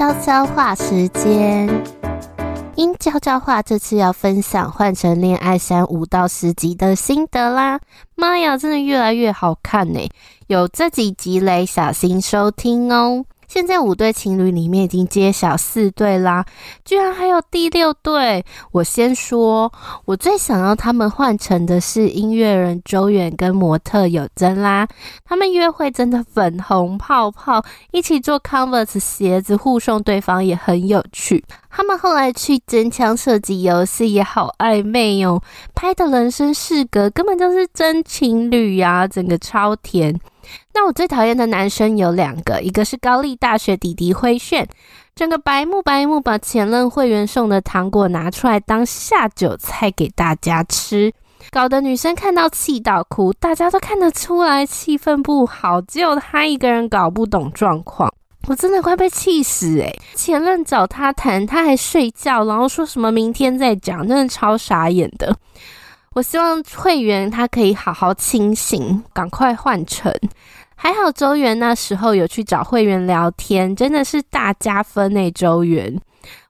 悄悄话时间，因悄悄话这次要分享换成恋爱三五到十集的心得啦！妈呀，真的越来越好看呢！有这几集嘞，小心收听哦。现在五对情侣里面已经揭晓四对啦，居然还有第六对！我先说，我最想要他们换乘的是音乐人周远跟模特有真啦，他们约会真的粉红泡泡，一起做 Converse 鞋子互送对方也很有趣。他们后来去真枪射击游戏也好暧昧哦，拍的人生适格，根本就是真情侣呀，整个超甜。那我最讨厌的男生有两个，一个是高丽大学弟弟辉炫，整个白目白目，把前任会员送的糖果拿出来当下酒菜给大家吃，搞得女生看到气到哭，大家都看得出来气氛不好，只有他一个人搞不懂状况，我真的快被气死诶、前任找他谈，他还睡觉，然后说什么明天再讲，真的超傻眼的。我希望会员他可以好好清醒，赶快换乘。还好周元那时候有去找会员聊天，真的是大加分诶。周元，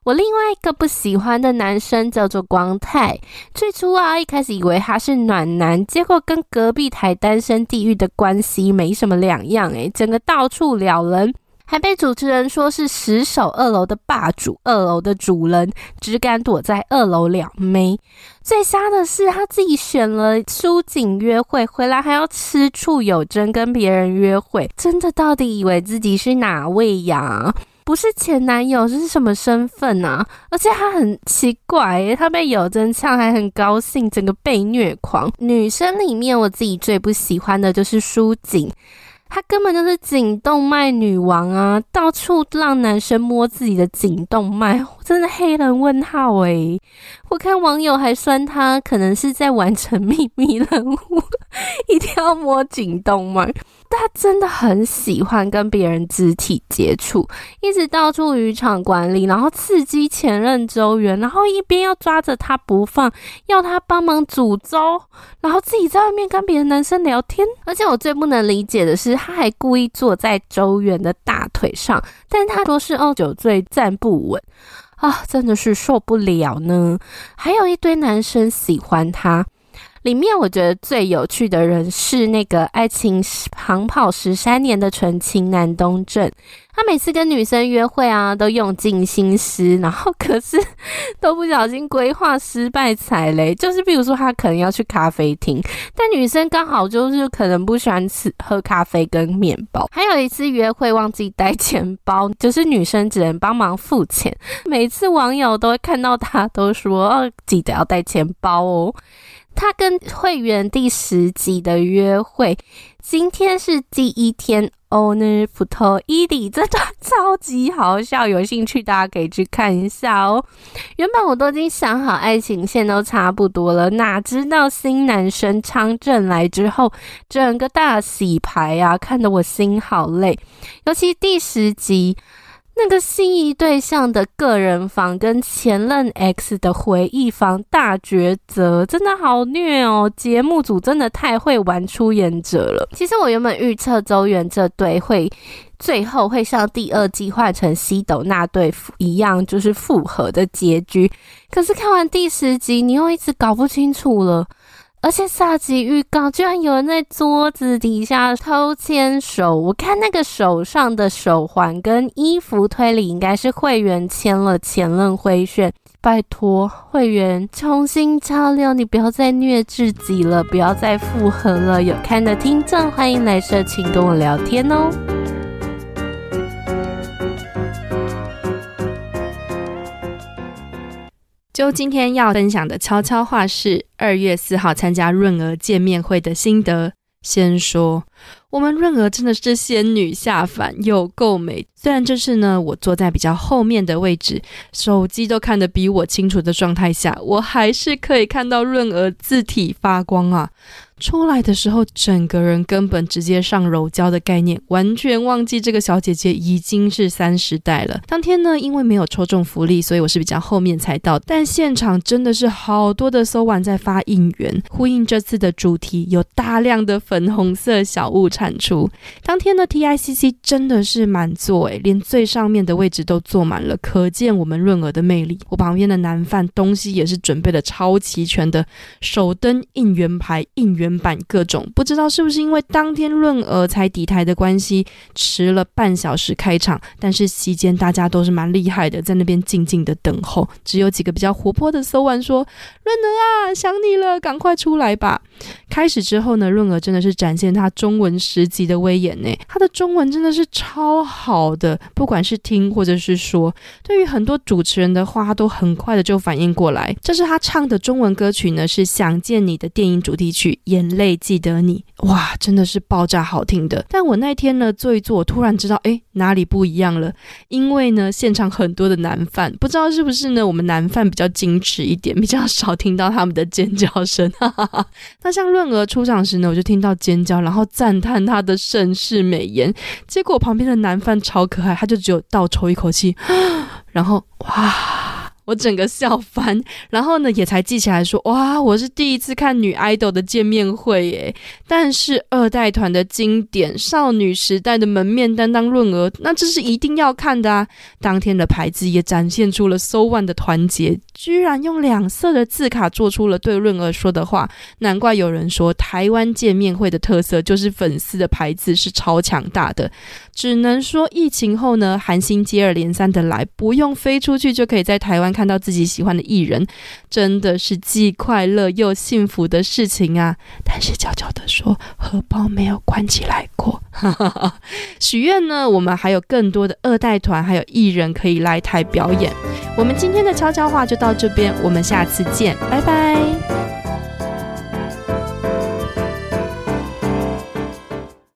我另外一个不喜欢的男生叫做光太。最初啊，一开始以为他是暖男，结果跟隔壁台单身地狱的关系没什么两样诶，整个到处撩人。还被主持人说是死守二楼的霸主，二楼的主人只敢躲在二楼撩妹。最瞎的是他自己选了书景约会，回来还要吃醋有真跟别人约会，真的到底以为自己是哪位呀？不是前男友，这是什么身份啊？而且他很奇怪，他被有真呛还很高兴，整个被虐狂。女生里面我自己最不喜欢的就是书景。她根本就是颈动脉女王啊，到处让男生摸自己的颈动脉，真的黑人问号诶、我看网友还酸她，可能是在完成秘密任务，定要摸颈动脉。他真的很喜欢跟别人肢体接触，一直到处渔场管理，然后刺激前任周元，然后一边要抓着他不放，要他帮忙煮粥，然后自己在外面跟别的男生聊天。而且我最不能理解的是，他还故意坐在周元的大腿上，但他说是二酒醉站不稳啊，真的是受不了呢。还有一堆男生喜欢他。里面我觉得最有趣的人是那个爱情长跑十三年的纯情男东正，他每次跟女生约会啊，都用尽心思，然后可是 都不小心规划失败踩雷。就是比如说他可能要去咖啡厅，但女生刚好就是可能不喜欢吃喝咖啡跟面包。还有一次约会忘记带钱包，就是女生只能帮忙付钱。每次网友都会看到他都说哦，记得要带钱包哦。他跟会员第十集的约会，今天是第一天。哦，那普陀伊里这段 超级好笑，有兴趣大家可以去看一下哦。原本我都已经想好爱情线都差不多了，哪知道新男生昌正来之后，整个大洗牌啊，看得我心好累。尤其第十集。那个心仪对象的个人房跟前任 X 的回忆房大抉择，真的好虐哦！节目组真的太会玩出演者了。其实我原本预测周元这对会最后会像第二季换成西斗那对一样，就是复合的结局。可是看完第十集，你又一直搞不清楚了。而且下集预告居然有人在桌子底下偷牵手，我看那个手上的手环跟衣服推理应该是会员签了前任辉炫。拜托会员重新交流，你不要再虐自己了，不要再复合了。有看的听众欢迎来社群跟我聊天哦。就今天要分享的悄悄话是二月四号参加润儿见面会的心得。先说，我们润儿真的是仙女下凡，又够美。虽然这次呢，我坐在比较后面的位置，手机都看得比我清楚的状态下，我还是可以看到润儿字体发光啊。出来的时候，整个人根本直接上柔焦的概念，完全忘记这个小姐姐已经是三十代了。当天呢，因为没有抽中福利，所以我是比较后面才到，但现场真的是好多的搜完在发应援，呼应这次的主题，有大量的粉红色小物产出。当天的 TICC 真的是满座诶，连最上面的位置都坐满了，可见我们润儿的魅力。我旁边的男饭东西也是准备的超齐全的，手灯、应援牌、应援版各种。不知道是不是因为当天润儿才抵台的关系，迟了半小时开场，但是席间大家都是蛮厉害的，在那边静静的等候。只有几个比较活泼的搜完说：“润娥啊，想你了，赶快出来吧。”开始之后呢，润娥真的是展现他中文十级的威严呢，他的中文真的是超好的，不管是听或者是说，对于很多主持人的话，他都很快的就反应过来。这是他唱的中文歌曲呢，是《想见你》的电影主题曲《眼泪记得你》，哇，真的是爆炸好听的。但我那天呢，坐一坐，我突然知道，哎，哪里不一样了？因为呢，现场很多的男犯，不知道是不是呢，我们男犯比较矜持一点，比较少听到他们的尖叫声。那像润儿出场时呢，我就听到尖叫，然后赞叹他的盛世美颜。结果旁边的男犯超可爱，他就只有倒抽一口气，然后哇。我整个笑翻，然后呢，也才记起来说，哇，我是第一次看女 idol 的见面会耶。但是二代团的经典少女时代的门面担当润儿，那这是一定要看的啊。当天的牌子也展现出了 SO-ONE 的团结，居然用两色的字卡做出了对润儿说的话。难怪有人说，台湾见面会的特色就是粉丝的牌子是超强大的。只能说疫情后呢，韩星接二连三的来，不用飞出去就可以在台湾看到自己喜欢的艺人，真的是既快乐又幸福的事情啊！但是悄悄的说，荷包没有关起来过。许愿呢，我们还有更多的二代团还有艺人可以来台表演。我们今天的悄悄话就到这边，我们下次见，拜拜。